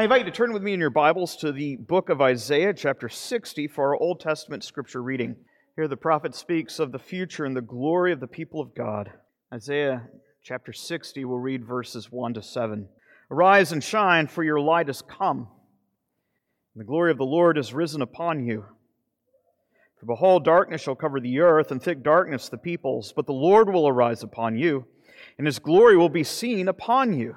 I invite you to turn with me in your Bibles to the book of Isaiah, chapter 60, for our Old Testament scripture reading. Here the prophet speaks of the future and the glory of the people of God. Isaiah chapter 60, we'll read verses 1 to 7. Arise and shine, for your light has come, and the glory of the Lord is risen upon you. For behold, darkness shall cover the earth, and thick darkness the peoples, but the Lord will arise upon you, and his glory will be seen upon you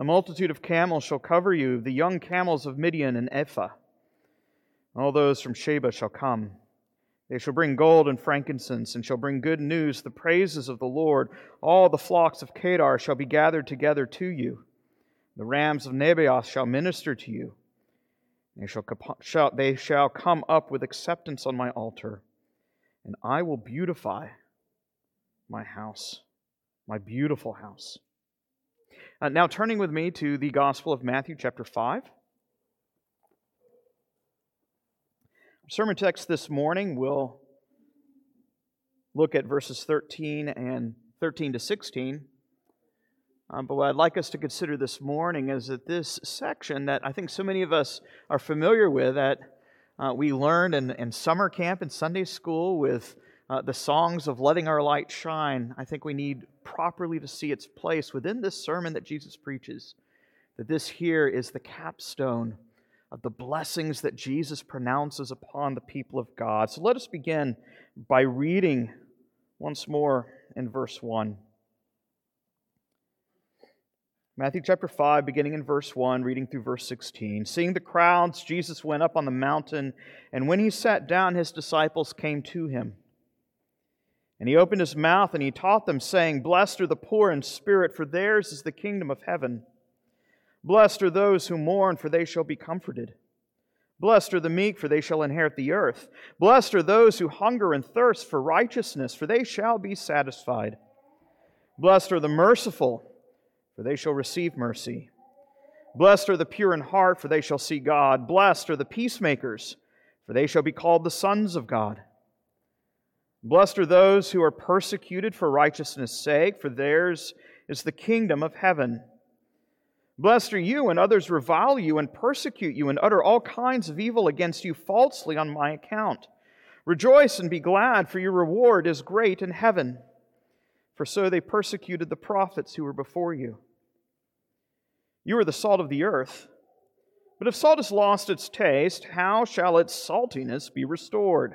A multitude of camels shall cover you, the young camels of Midian and Ephah. All those from Sheba shall come. They shall bring gold and frankincense, and shall bring good news, the praises of the Lord. All the flocks of Kedar shall be gathered together to you. The rams of Nebaioth shall minister to you. They shall, shall, they shall come up with acceptance on my altar, and I will beautify my house, my beautiful house. Uh, now, turning with me to the Gospel of Matthew, chapter 5. Sermon text this morning will look at verses 13 and 13 to 16. Um, but what I'd like us to consider this morning is that this section that I think so many of us are familiar with, that uh, we learned in, in summer camp and Sunday school with uh, the songs of letting our light shine, I think we need properly to see its place within this sermon that Jesus preaches. That this here is the capstone of the blessings that Jesus pronounces upon the people of God. So let us begin by reading once more in verse 1. Matthew chapter 5, beginning in verse 1, reading through verse 16. Seeing the crowds, Jesus went up on the mountain, and when he sat down, his disciples came to him. And he opened his mouth and he taught them, saying, Blessed are the poor in spirit, for theirs is the kingdom of heaven. Blessed are those who mourn, for they shall be comforted. Blessed are the meek, for they shall inherit the earth. Blessed are those who hunger and thirst for righteousness, for they shall be satisfied. Blessed are the merciful, for they shall receive mercy. Blessed are the pure in heart, for they shall see God. Blessed are the peacemakers, for they shall be called the sons of God. Blessed are those who are persecuted for righteousness' sake, for theirs is the kingdom of heaven. Blessed are you when others revile you and persecute you and utter all kinds of evil against you falsely on my account. Rejoice and be glad, for your reward is great in heaven. For so they persecuted the prophets who were before you. You are the salt of the earth. But if salt has lost its taste, how shall its saltiness be restored?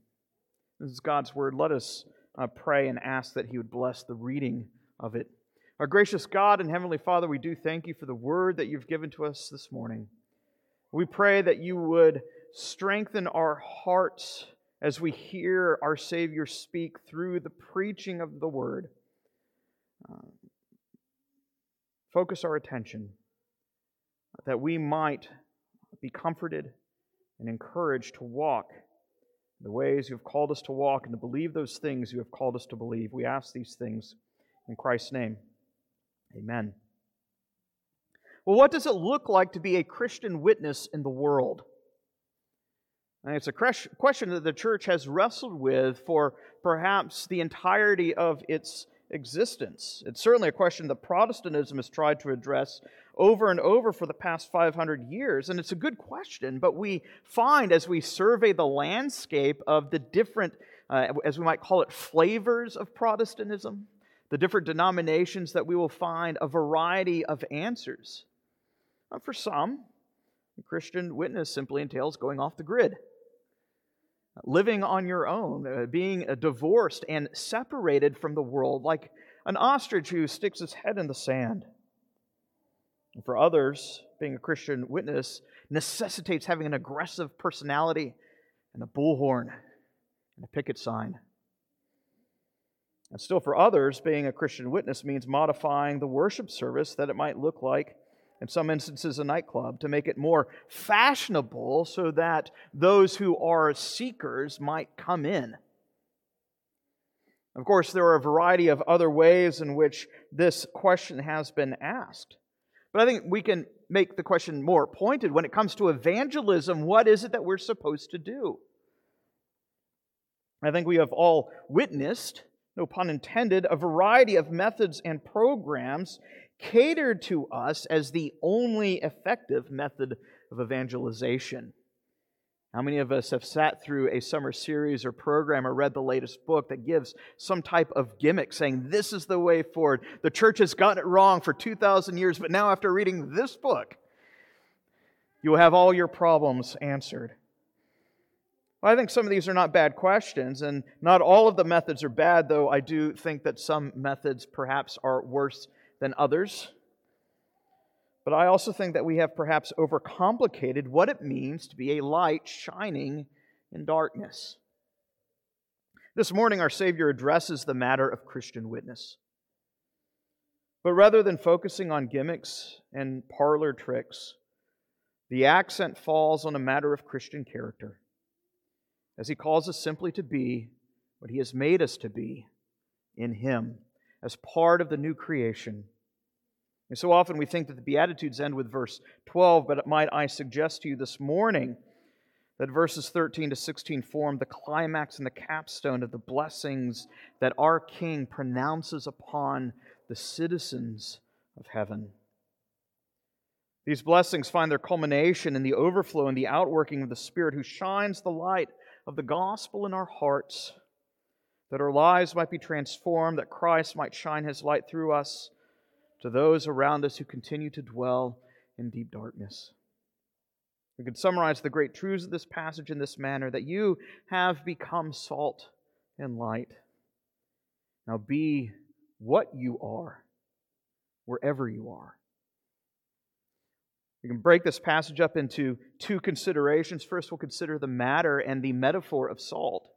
This is God's word. Let us uh, pray and ask that He would bless the reading of it. Our gracious God and Heavenly Father, we do thank you for the word that you've given to us this morning. We pray that you would strengthen our hearts as we hear our Savior speak through the preaching of the word. Uh, focus our attention that we might be comforted and encouraged to walk the ways you have called us to walk and to believe those things you have called us to believe. We ask these things in Christ's name. Amen. Well, what does it look like to be a Christian witness in the world? And it's a question that the church has wrestled with for perhaps the entirety of its existence. It's certainly a question that Protestantism has tried to address over and over for the past 500 years. And it's a good question, but we find as we survey the landscape of the different, uh, as we might call it, flavors of Protestantism, the different denominations, that we will find a variety of answers. Uh, for some, Christian witness simply entails going off the grid, living on your own, uh, being uh, divorced and separated from the world like an ostrich who sticks his head in the sand. And for others, being a Christian witness necessitates having an aggressive personality and a bullhorn and a picket sign. And still, for others, being a Christian witness means modifying the worship service that it might look like, in some instances, a nightclub, to make it more fashionable so that those who are seekers might come in. Of course, there are a variety of other ways in which this question has been asked. But I think we can make the question more pointed. When it comes to evangelism, what is it that we're supposed to do? I think we have all witnessed, no pun intended, a variety of methods and programs catered to us as the only effective method of evangelization. How many of us have sat through a summer series or program or read the latest book that gives some type of gimmick saying, This is the way forward? The church has gotten it wrong for 2,000 years, but now after reading this book, you will have all your problems answered. Well, I think some of these are not bad questions, and not all of the methods are bad, though I do think that some methods perhaps are worse than others. But I also think that we have perhaps overcomplicated what it means to be a light shining in darkness. This morning, our Savior addresses the matter of Christian witness. But rather than focusing on gimmicks and parlor tricks, the accent falls on a matter of Christian character, as He calls us simply to be what He has made us to be in Him as part of the new creation and so often we think that the Beatitudes end with verse 12, but might I suggest to you this morning that verses 13 to 16 form the climax and the capstone of the blessings that our King pronounces upon the citizens of heaven. These blessings find their culmination in the overflow and the outworking of the Spirit who shines the light of the gospel in our hearts, that our lives might be transformed, that Christ might shine his light through us to those around us who continue to dwell in deep darkness. We could summarize the great truths of this passage in this manner that you have become salt and light. Now be what you are, wherever you are. We can break this passage up into two considerations. First, we'll consider the matter and the metaphor of salt.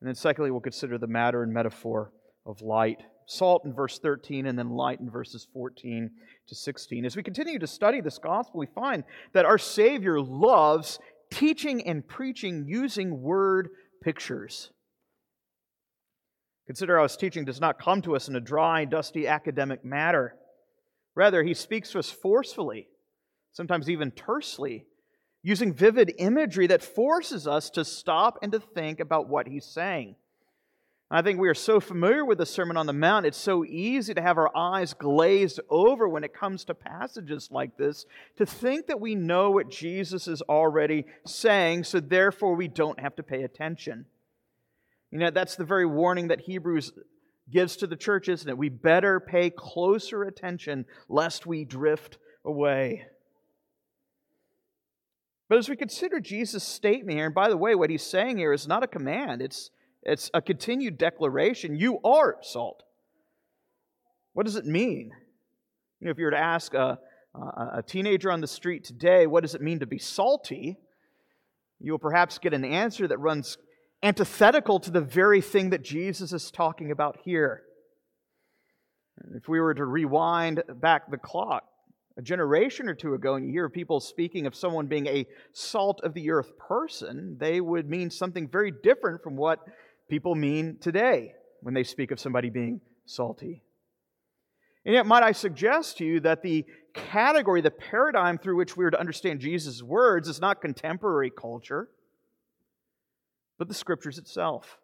And then, secondly, we'll consider the matter and metaphor of light salt in verse 13 and then light in verses 14 to 16. As we continue to study this gospel, we find that our Savior loves teaching and preaching using word pictures. Consider how his teaching does not come to us in a dry, dusty academic matter. Rather, he speaks to us forcefully, sometimes even tersely, using vivid imagery that forces us to stop and to think about what he's saying. I think we are so familiar with the Sermon on the Mount, it's so easy to have our eyes glazed over when it comes to passages like this, to think that we know what Jesus is already saying, so therefore we don't have to pay attention. You know, that's the very warning that Hebrews gives to the church, isn't it? We better pay closer attention lest we drift away. But as we consider Jesus' statement here, and by the way, what he's saying here is not a command, it's it's a continued declaration. You are salt. What does it mean? You know, if you were to ask a, a, teenager on the street today, what does it mean to be salty? You'll perhaps get an answer that runs antithetical to the very thing that Jesus is talking about here. If we were to rewind back the clock a generation or two ago and you hear people speaking of someone being a salt of the earth person, they would mean something very different from what people mean today when they speak of somebody being salty. And yet, might I suggest to you that the category, the paradigm through which we are to understand Jesus' words is not contemporary culture, but the scriptures itself.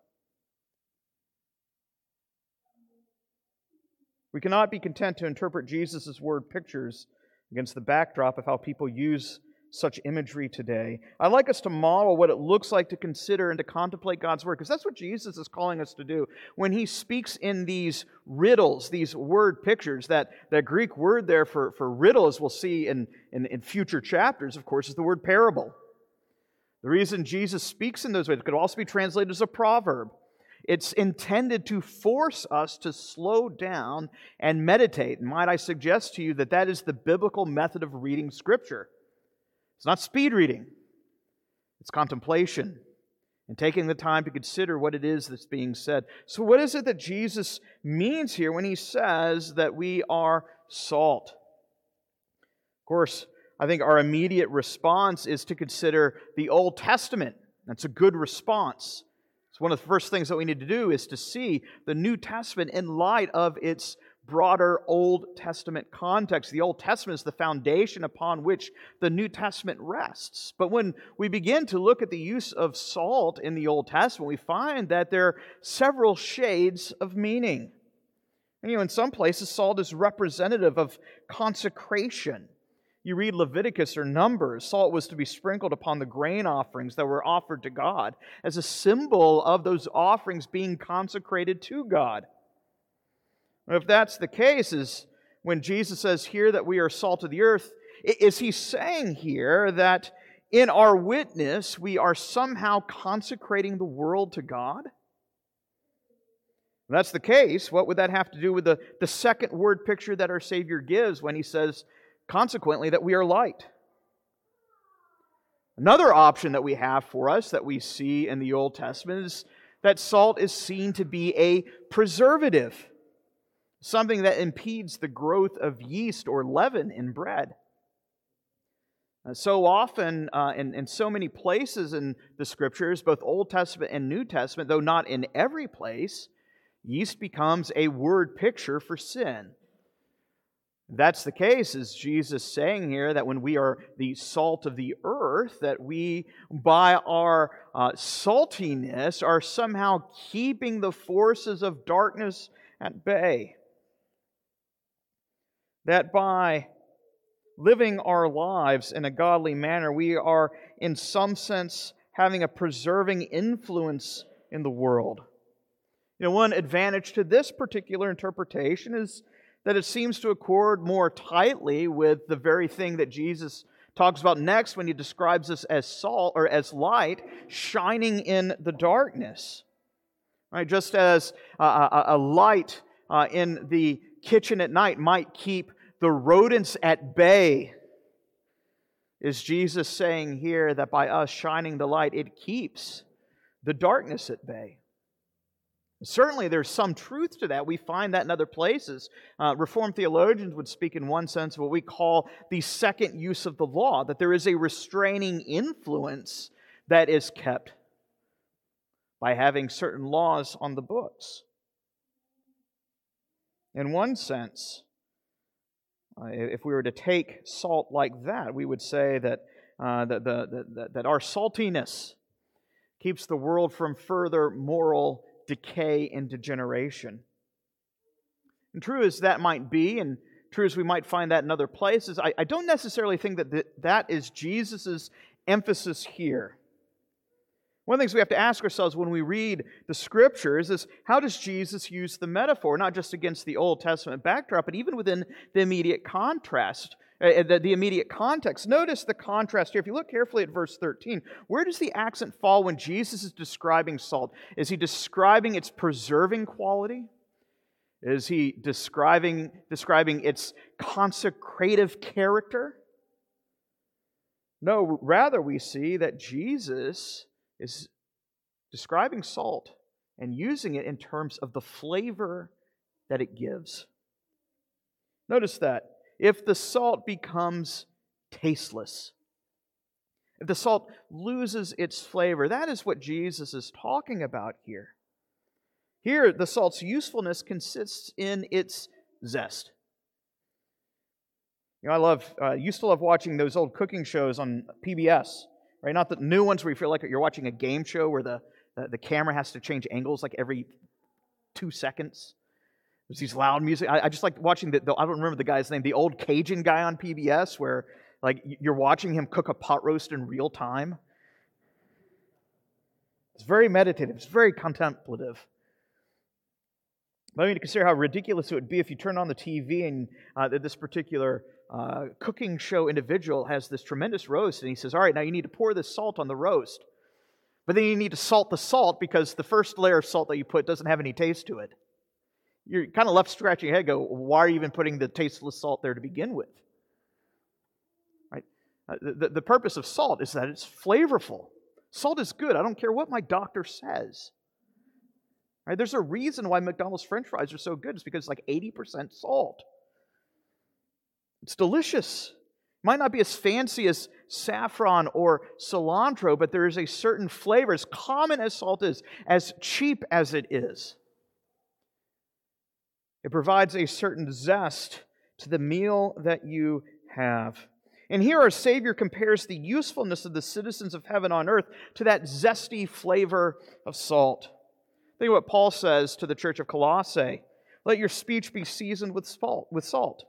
We cannot be content to interpret Jesus' word pictures against the backdrop of how people use such imagery today. I'd like us to model what it looks like to consider and to contemplate God's Word, because that's what Jesus is calling us to do. When he speaks in these riddles, these word pictures, that, that Greek word there for, for riddle, as we'll see in, in, in future chapters, of course, is the word parable. The reason Jesus speaks in those ways could also be translated as a proverb. It's intended to force us to slow down and meditate. And might I suggest to you that that is the biblical method of reading Scripture? It's not speed reading, it's contemplation and taking the time to consider what it is that's being said. So, what is it that Jesus means here when he says that we are salt? Of course, I think our immediate response is to consider the Old Testament. That's a good response. It's one of the first things that we need to do is to see the New Testament in light of its broader Old Testament context. The Old Testament is the foundation upon which the New Testament rests. But when we begin to look at the use of salt in the Old Testament, we find that there are several shades of meaning. You know, in some places, salt is representative of consecration. You read Leviticus or Numbers, salt was to be sprinkled upon the grain offerings that were offered to God as a symbol of those offerings being consecrated to God. If that's the case, is when Jesus says here that we are salt of the earth, is he saying here that in our witness we are somehow consecrating the world to God? If that's the case, what would that have to do with the, the second word picture that our Savior gives when he says, consequently, that we are light. Another option that we have for us that we see in the Old Testament is that salt is seen to be a preservative, something that impedes the growth of yeast or leaven in bread. Uh, so often, uh, in, in so many places in the scriptures, both Old Testament and New Testament, though not in every place, yeast becomes a word picture for sin that's the case, is Jesus saying here that when we are the salt of the earth, that we, by our uh, saltiness, are somehow keeping the forces of darkness at bay. That by living our lives in a godly manner, we are, in some sense, having a preserving influence in the world. You know, one advantage to this particular interpretation is that it seems to accord more tightly with the very thing that Jesus talks about next when he describes us as salt or as light shining in the darkness. Right? Just as a, a light uh, in the kitchen at night might keep the rodents at bay, is Jesus saying here that by us shining the light, it keeps the darkness at bay. Certainly, there's some truth to that. We find that in other places. Uh, Reformed theologians would speak in one sense of what we call the second use of the law, that there is a restraining influence that is kept by having certain laws on the books. In one sense, uh, if we were to take salt like that, we would say that, uh, that, the, the, that our saltiness keeps the world from further moral decay and degeneration. And true as that might be, and true as we might find that in other places, I, I don't necessarily think that th- that is Jesus' emphasis here. One of the things we have to ask ourselves when we read the scriptures is how does Jesus use the metaphor, not just against the Old Testament backdrop, but even within the immediate contrast uh, the, the immediate context. Notice the contrast here. If you look carefully at verse 13, where does the accent fall when Jesus is describing salt? Is he describing its preserving quality? Is he describing, describing its consecrative character? No, rather, we see that Jesus is describing salt and using it in terms of the flavor that it gives. Notice that if the salt becomes tasteless, if the salt loses its flavor, that is what Jesus is talking about here. Here, the salt's usefulness consists in its zest. You know, I love, uh, used to love watching those old cooking shows on PBS, right? Not the new ones where you feel like you're watching a game show where the, the, the camera has to change angles like every two seconds. There's these loud music. I, I just like watching the, the, I don't remember the guy's name, the old Cajun guy on PBS, where Like you're watching him cook a pot roast in real time. It's very meditative, it's very contemplative. But I mean, to consider how ridiculous it would be if you turn on the TV and uh, this particular uh, cooking show individual has this tremendous roast, and he says, All right, now you need to pour this salt on the roast. But then you need to salt the salt because the first layer of salt that you put doesn't have any taste to it. You're kind of left scratching your head, go, Why are you even putting the tasteless salt there to begin with? Right? Uh, the, the purpose of salt is that it's flavorful. Salt is good. I don't care what my doctor says. Right? There's a reason why McDonald's french fries are so good. It's because it's like 80% salt. It's delicious. It might not be as fancy as saffron or cilantro, but there is a certain flavor, as common as salt is, as cheap as it is. It provides a certain zest to the meal that you have. And here our Savior compares the usefulness of the citizens of heaven on earth to that zesty flavor of salt. Think of what Paul says to the church of Colossae let your speech be seasoned with salt, with salt.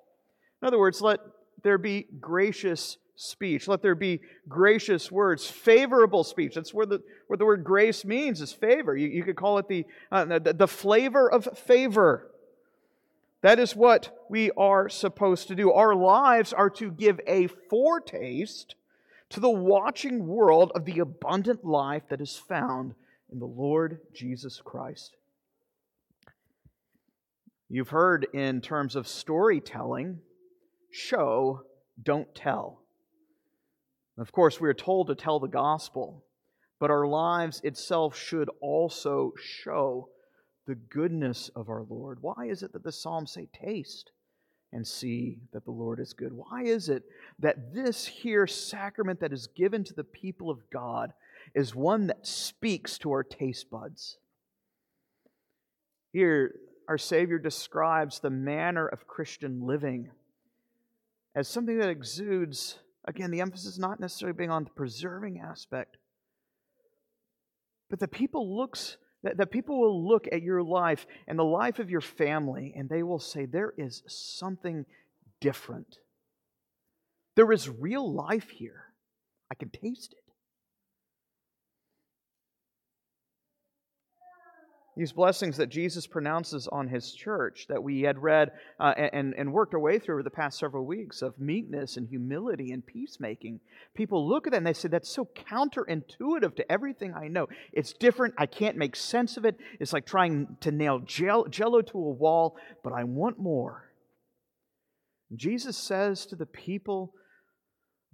In other words, let there be gracious speech. Let there be gracious words, favorable speech. That's where the, where the word grace means, is favor. You, you could call it the, uh, the, the flavor of favor. That is what we are supposed to do. Our lives are to give a foretaste to the watching world of the abundant life that is found in the Lord Jesus Christ. You've heard in terms of storytelling, show, don't tell. Of course, we are told to tell the gospel, but our lives itself should also show the goodness of our Lord. Why is it that the Psalms say, Taste and see that the Lord is good? Why is it that this here sacrament that is given to the people of God is one that speaks to our taste buds. Here, our Savior describes the manner of Christian living as something that exudes, again, the emphasis not necessarily being on the preserving aspect, but the people looks that, that people will look at your life and the life of your family and they will say, there is something different. There is real life here. I can taste it. These blessings that Jesus pronounces on his church that we had read uh, and, and worked our way through over the past several weeks of meekness and humility and peacemaking, people look at that and they say, That's so counterintuitive to everything I know. It's different. I can't make sense of it. It's like trying to nail jello to a wall, but I want more. Jesus says to the people,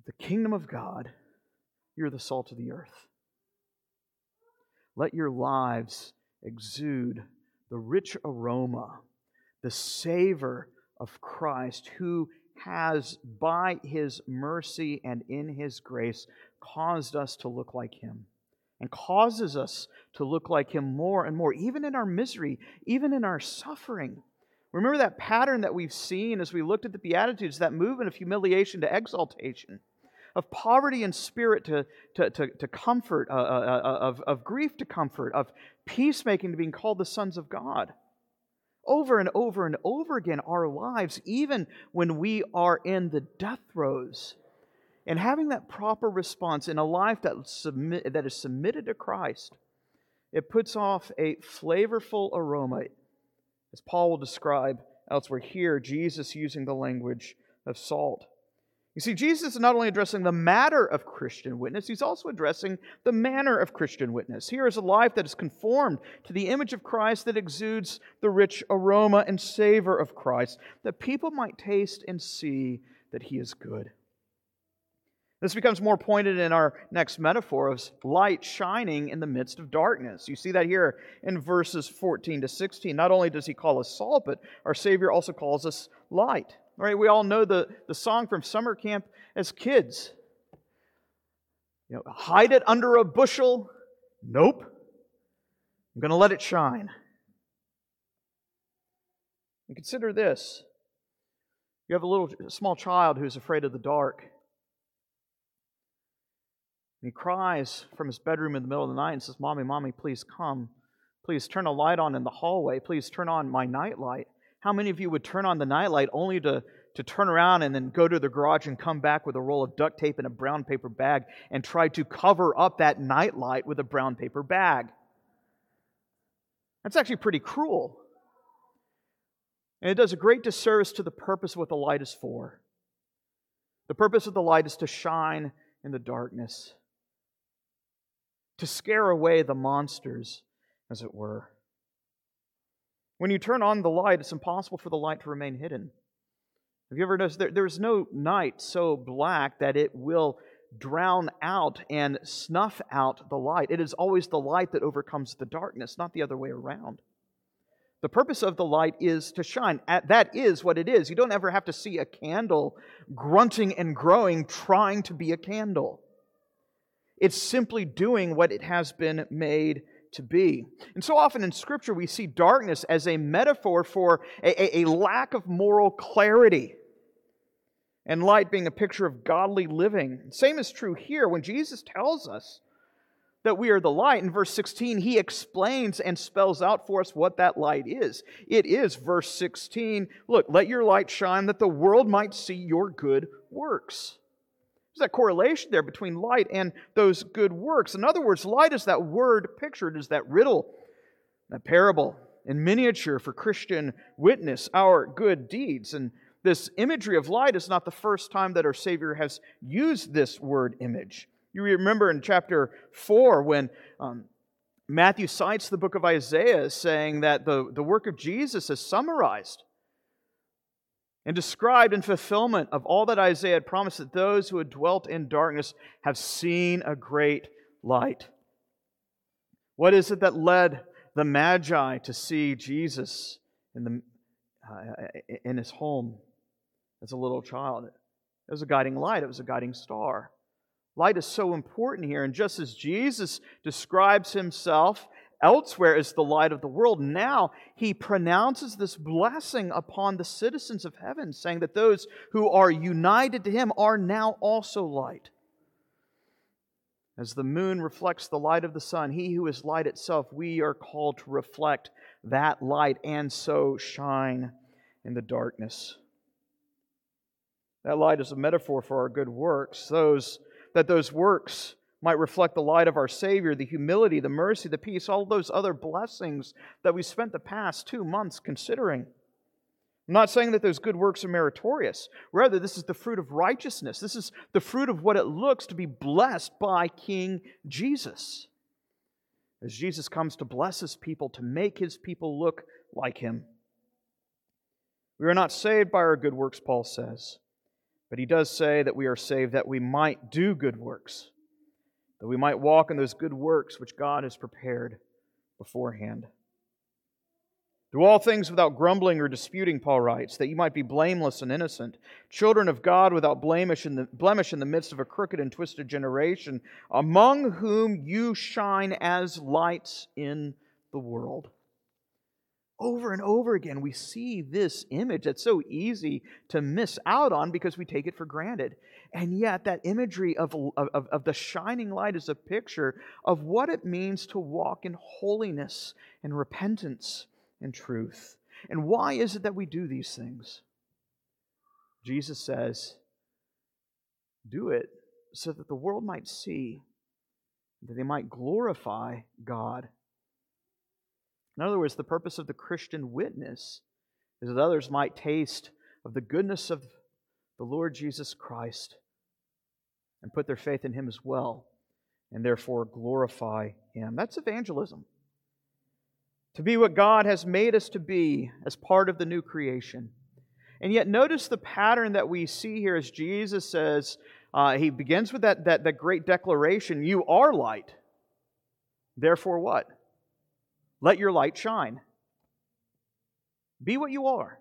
The kingdom of God, you're the salt of the earth. Let your lives exude the rich aroma, the savor of Christ, who has, by his mercy and in his grace, caused us to look like him and causes us to look like him more and more, even in our misery, even in our suffering. Remember that pattern that we've seen as we looked at the Beatitudes, that movement of humiliation to exaltation of poverty and spirit to, to, to, to comfort, uh, uh, uh, of, of grief to comfort, of peacemaking to being called the sons of God. Over and over and over again, our lives, even when we are in the death throes, and having that proper response in a life that, submit, that is submitted to Christ, it puts off a flavorful aroma, as Paul will describe elsewhere. Here, Jesus using the language of salt. You see, Jesus is not only addressing the matter of Christian witness, he's also addressing the manner of Christian witness. Here is a life that is conformed to the image of Christ that exudes the rich aroma and savor of Christ, that people might taste and see that he is good. This becomes more pointed in our next metaphor of light shining in the midst of darkness. You see that here in verses 14 to 16. Not only does he call us salt, but our Savior also calls us light. Right? We all know the, the song from summer camp as kids. You know, hide it under a bushel. Nope. I'm going to let it shine. And consider this. You have a little a small child who's afraid of the dark. And he cries from his bedroom in the middle of the night and says, Mommy, Mommy, please come. Please turn a light on in the hallway. Please turn on my night light. How many of you would turn on the nightlight only to, to turn around and then go to the garage and come back with a roll of duct tape and a brown paper bag and try to cover up that nightlight with a brown paper bag. That's actually pretty cruel. And it does a great disservice to the purpose of what the light is for. The purpose of the light is to shine in the darkness, to scare away the monsters, as it were. When you turn on the light, it's impossible for the light to remain hidden. Have you ever noticed there, there's no night so black that it will drown out and snuff out the light? It is always the light that overcomes the darkness, not the other way around. The purpose of the light is to shine. That is what it is. You don't ever have to see a candle grunting and growing, trying to be a candle. It's simply doing what it has been made to be. And so often in Scripture, we see darkness as a metaphor for a, a, a lack of moral clarity, and light being a picture of godly living. Same is true here when Jesus tells us that we are the light. In verse 16, he explains and spells out for us what that light is. It is, verse 16, look, let your light shine that the world might see your good works. There's that correlation there between light and those good works. In other words, light is that word pictured as that riddle, that parable in miniature for Christian witness, our good deeds. And this imagery of light is not the first time that our Savior has used this word image. You remember in chapter 4 when um, Matthew cites the book of Isaiah saying that the, the work of Jesus is summarized and described in fulfillment of all that Isaiah had promised that those who had dwelt in darkness have seen a great light. What is it that led the Magi to see Jesus in, the, uh, in his home as a little child? It was a guiding light, it was a guiding star. Light is so important here. And just as Jesus describes himself elsewhere is the light of the world, now he pronounces this blessing upon the citizens of heaven, saying that those who are united to him are now also light. As the moon reflects the light of the sun, he who is light itself, we are called to reflect that light and so shine in the darkness. That light is a metaphor for our good works. Those that those works might reflect the light of our Savior, the humility, the mercy, the peace, all those other blessings that we spent the past two months considering. I'm not saying that those good works are meritorious. Rather, this is the fruit of righteousness. This is the fruit of what it looks to be blessed by King Jesus. As Jesus comes to bless his people, to make his people look like him. We are not saved by our good works, Paul says. But he does say that we are saved that we might do good works, that we might walk in those good works which God has prepared beforehand. Do all things without grumbling or disputing, Paul writes, that you might be blameless and innocent, children of God without blemish in the, blemish in the midst of a crooked and twisted generation, among whom you shine as lights in the world over and over again, we see this image that's so easy to miss out on because we take it for granted. And yet, that imagery of, of, of the shining light is a picture of what it means to walk in holiness and repentance and truth. And why is it that we do these things? Jesus says, Do it so that the world might see, that they might glorify God in other words, the purpose of the Christian witness is that others might taste of the goodness of the Lord Jesus Christ and put their faith in Him as well, and therefore glorify Him. That's evangelism. To be what God has made us to be as part of the new creation. And yet, notice the pattern that we see here as Jesus says, uh, He begins with that, that, that great declaration You are light. Therefore, what? Let your light shine. Be what you are.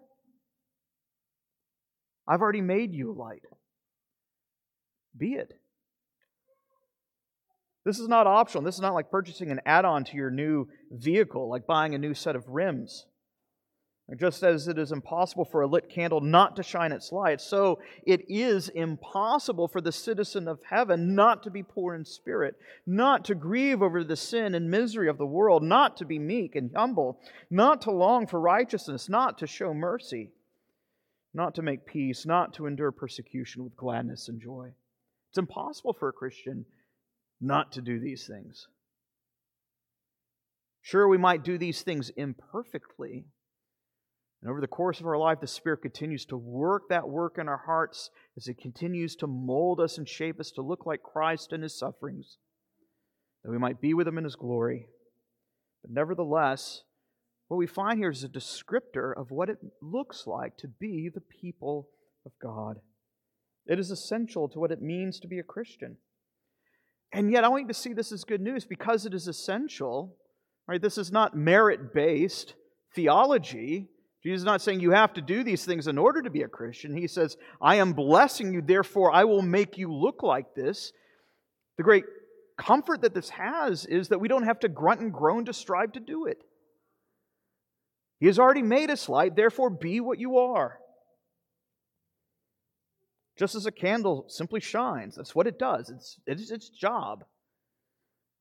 I've already made you light. Be it. This is not optional. This is not like purchasing an add on to your new vehicle, like buying a new set of rims. Just as it is impossible for a lit candle not to shine its light, so it is impossible for the citizen of heaven not to be poor in spirit, not to grieve over the sin and misery of the world, not to be meek and humble, not to long for righteousness, not to show mercy. not to make peace, not to endure persecution with gladness and joy. It's impossible for a Christian not to do these things. Sure, we might do these things imperfectly. And over the course of our life, the Spirit continues to work that work in our hearts as it continues to mold us and shape us to look like Christ in His sufferings, that we might be with Him in His glory. But nevertheless, what we find here is a descriptor of what it looks like to be the people of God. It is essential to what it means to be a Christian. And yet, I want you to see this as good news because it is essential. Right? This is not merit based theology. Jesus is not saying you have to do these things in order to be a Christian. He says, I am blessing you, therefore I will make you look like this. The great comfort that this has is that we don't have to grunt and groan to strive to do it. He has already made us light, therefore be what you are. Just as a candle simply shines, that's what it does, it's, it's its job.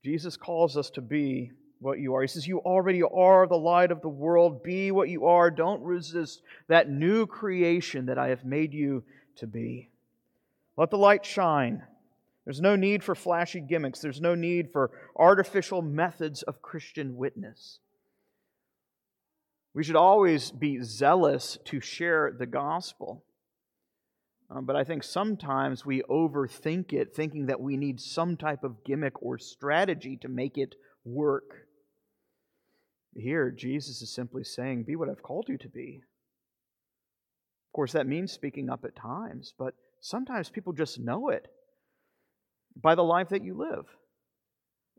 Jesus calls us to be what you are. He says, You already are the light of the world. Be what you are. Don't resist that new creation that I have made you to be. Let the light shine. There's no need for flashy gimmicks, there's no need for artificial methods of Christian witness. We should always be zealous to share the gospel. Um, but I think sometimes we overthink it, thinking that we need some type of gimmick or strategy to make it work. Here, Jesus is simply saying, Be what I've called you to be. Of course, that means speaking up at times, but sometimes people just know it by the life that you live.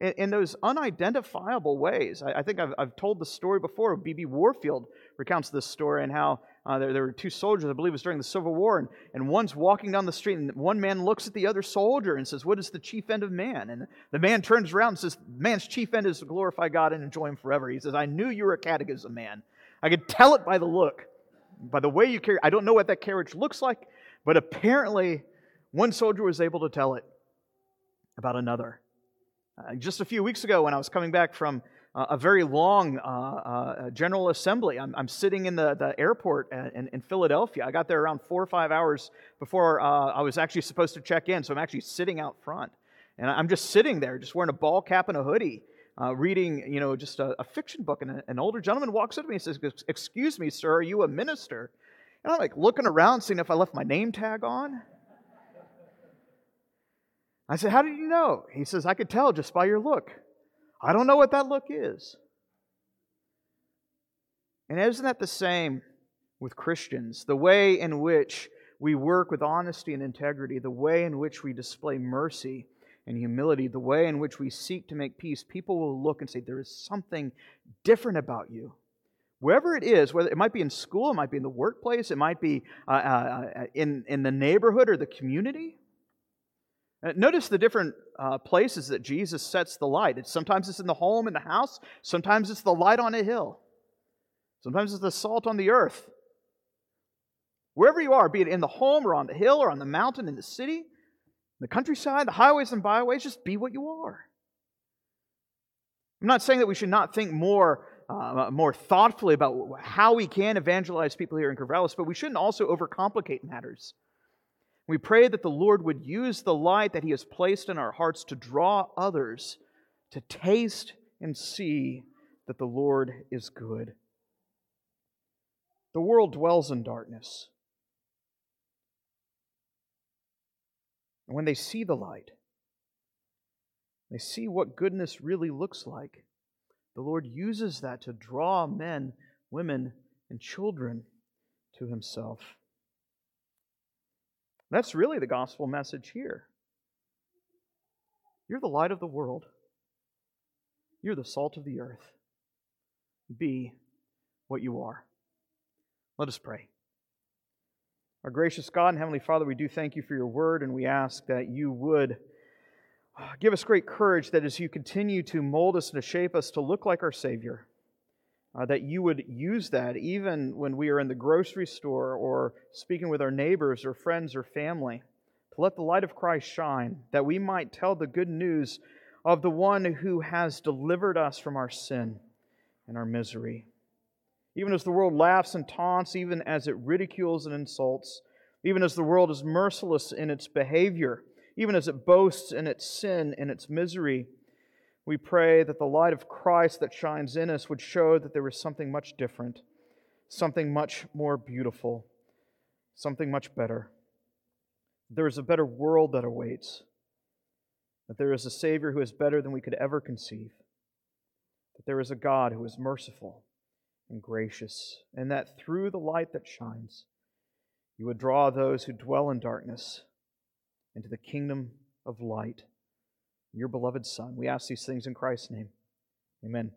In, in those unidentifiable ways. I, I think I've, I've, told the story before. B.B. Warfield recounts this story and how uh, there, there, were two soldiers, I believe it was during the Civil War, and, and one's walking down the street, and one man looks at the other soldier and says, What is the chief end of man? And the man turns around and says, Man's chief end is to glorify God and enjoy Him forever. He says, I knew you were a catechism man. I could tell it by the look, by the way you carry. I don't know what that carriage looks like, but apparently one soldier was able to tell it about another. Uh, just a few weeks ago, when I was coming back from uh, a very long uh, uh, General Assembly. I'm, I'm, sitting in the, the airport in, in, Philadelphia. I got there around four or five hours before uh, I was actually supposed to check in, so I'm actually sitting out front. And I'm just sitting there, just wearing a ball cap and a hoodie, uh, reading, you know, just a, a fiction book. And a, an older gentleman walks up to me and says, Excuse me, sir, are you a minister? And I'm like looking around, seeing if I left my name tag on. I said, How did you know? He says, I could tell just by your look. I don't know what that look is. And isn't that the same with Christians? The way in which we work with honesty and integrity, the way in which we display mercy and humility, the way in which we seek to make peace, people will look and say, There is something different about you. Wherever it is, whether it might be in school, it might be in the workplace, it might be uh, uh, uh in, in the neighborhood or the community, notice the different uh, places that Jesus sets the light. It's, sometimes it's in the home, in the house. Sometimes it's the light on a hill. Sometimes it's the salt on the earth. Wherever you are, be it in the home or on the hill or on the mountain, in the city, the countryside, the highways and byways, just be what you are. I'm not saying that we should not think more, uh, more thoughtfully about how we can evangelize people here in Corvallis, but we shouldn't also overcomplicate matters. We pray that the Lord would use the light that He has placed in our hearts to draw others to taste and see that the Lord is good. The world dwells in darkness. And when they see the light, they see what goodness really looks like. The Lord uses that to draw men, women, and children to Himself. That's really the gospel message here. You're the light of the world, you're the salt of the earth. Be what you are. Let us pray. Our gracious God and Heavenly Father, we do thank you for your word, and we ask that you would give us great courage that as you continue to mold us and to shape us to look like our Savior, uh, that you would use that even when we are in the grocery store or speaking with our neighbors or friends or family, to let the light of Christ shine, that we might tell the good news of the one who has delivered us from our sin and our misery. even as the world laughs and taunts, even as it ridicules and insults, even as the world is merciless in its behavior, even as it boasts in its sin and its misery, we pray that the light of Christ that shines in us would show that there is something much different, something much more beautiful, something much better. There is a better world that awaits, that there is a Savior who is better than we could ever conceive, that there is a God who is merciful and gracious, and that through the light that shines, you would draw those who dwell in darkness into the kingdom of light, your beloved Son. We ask these things in Christ's name. Amen.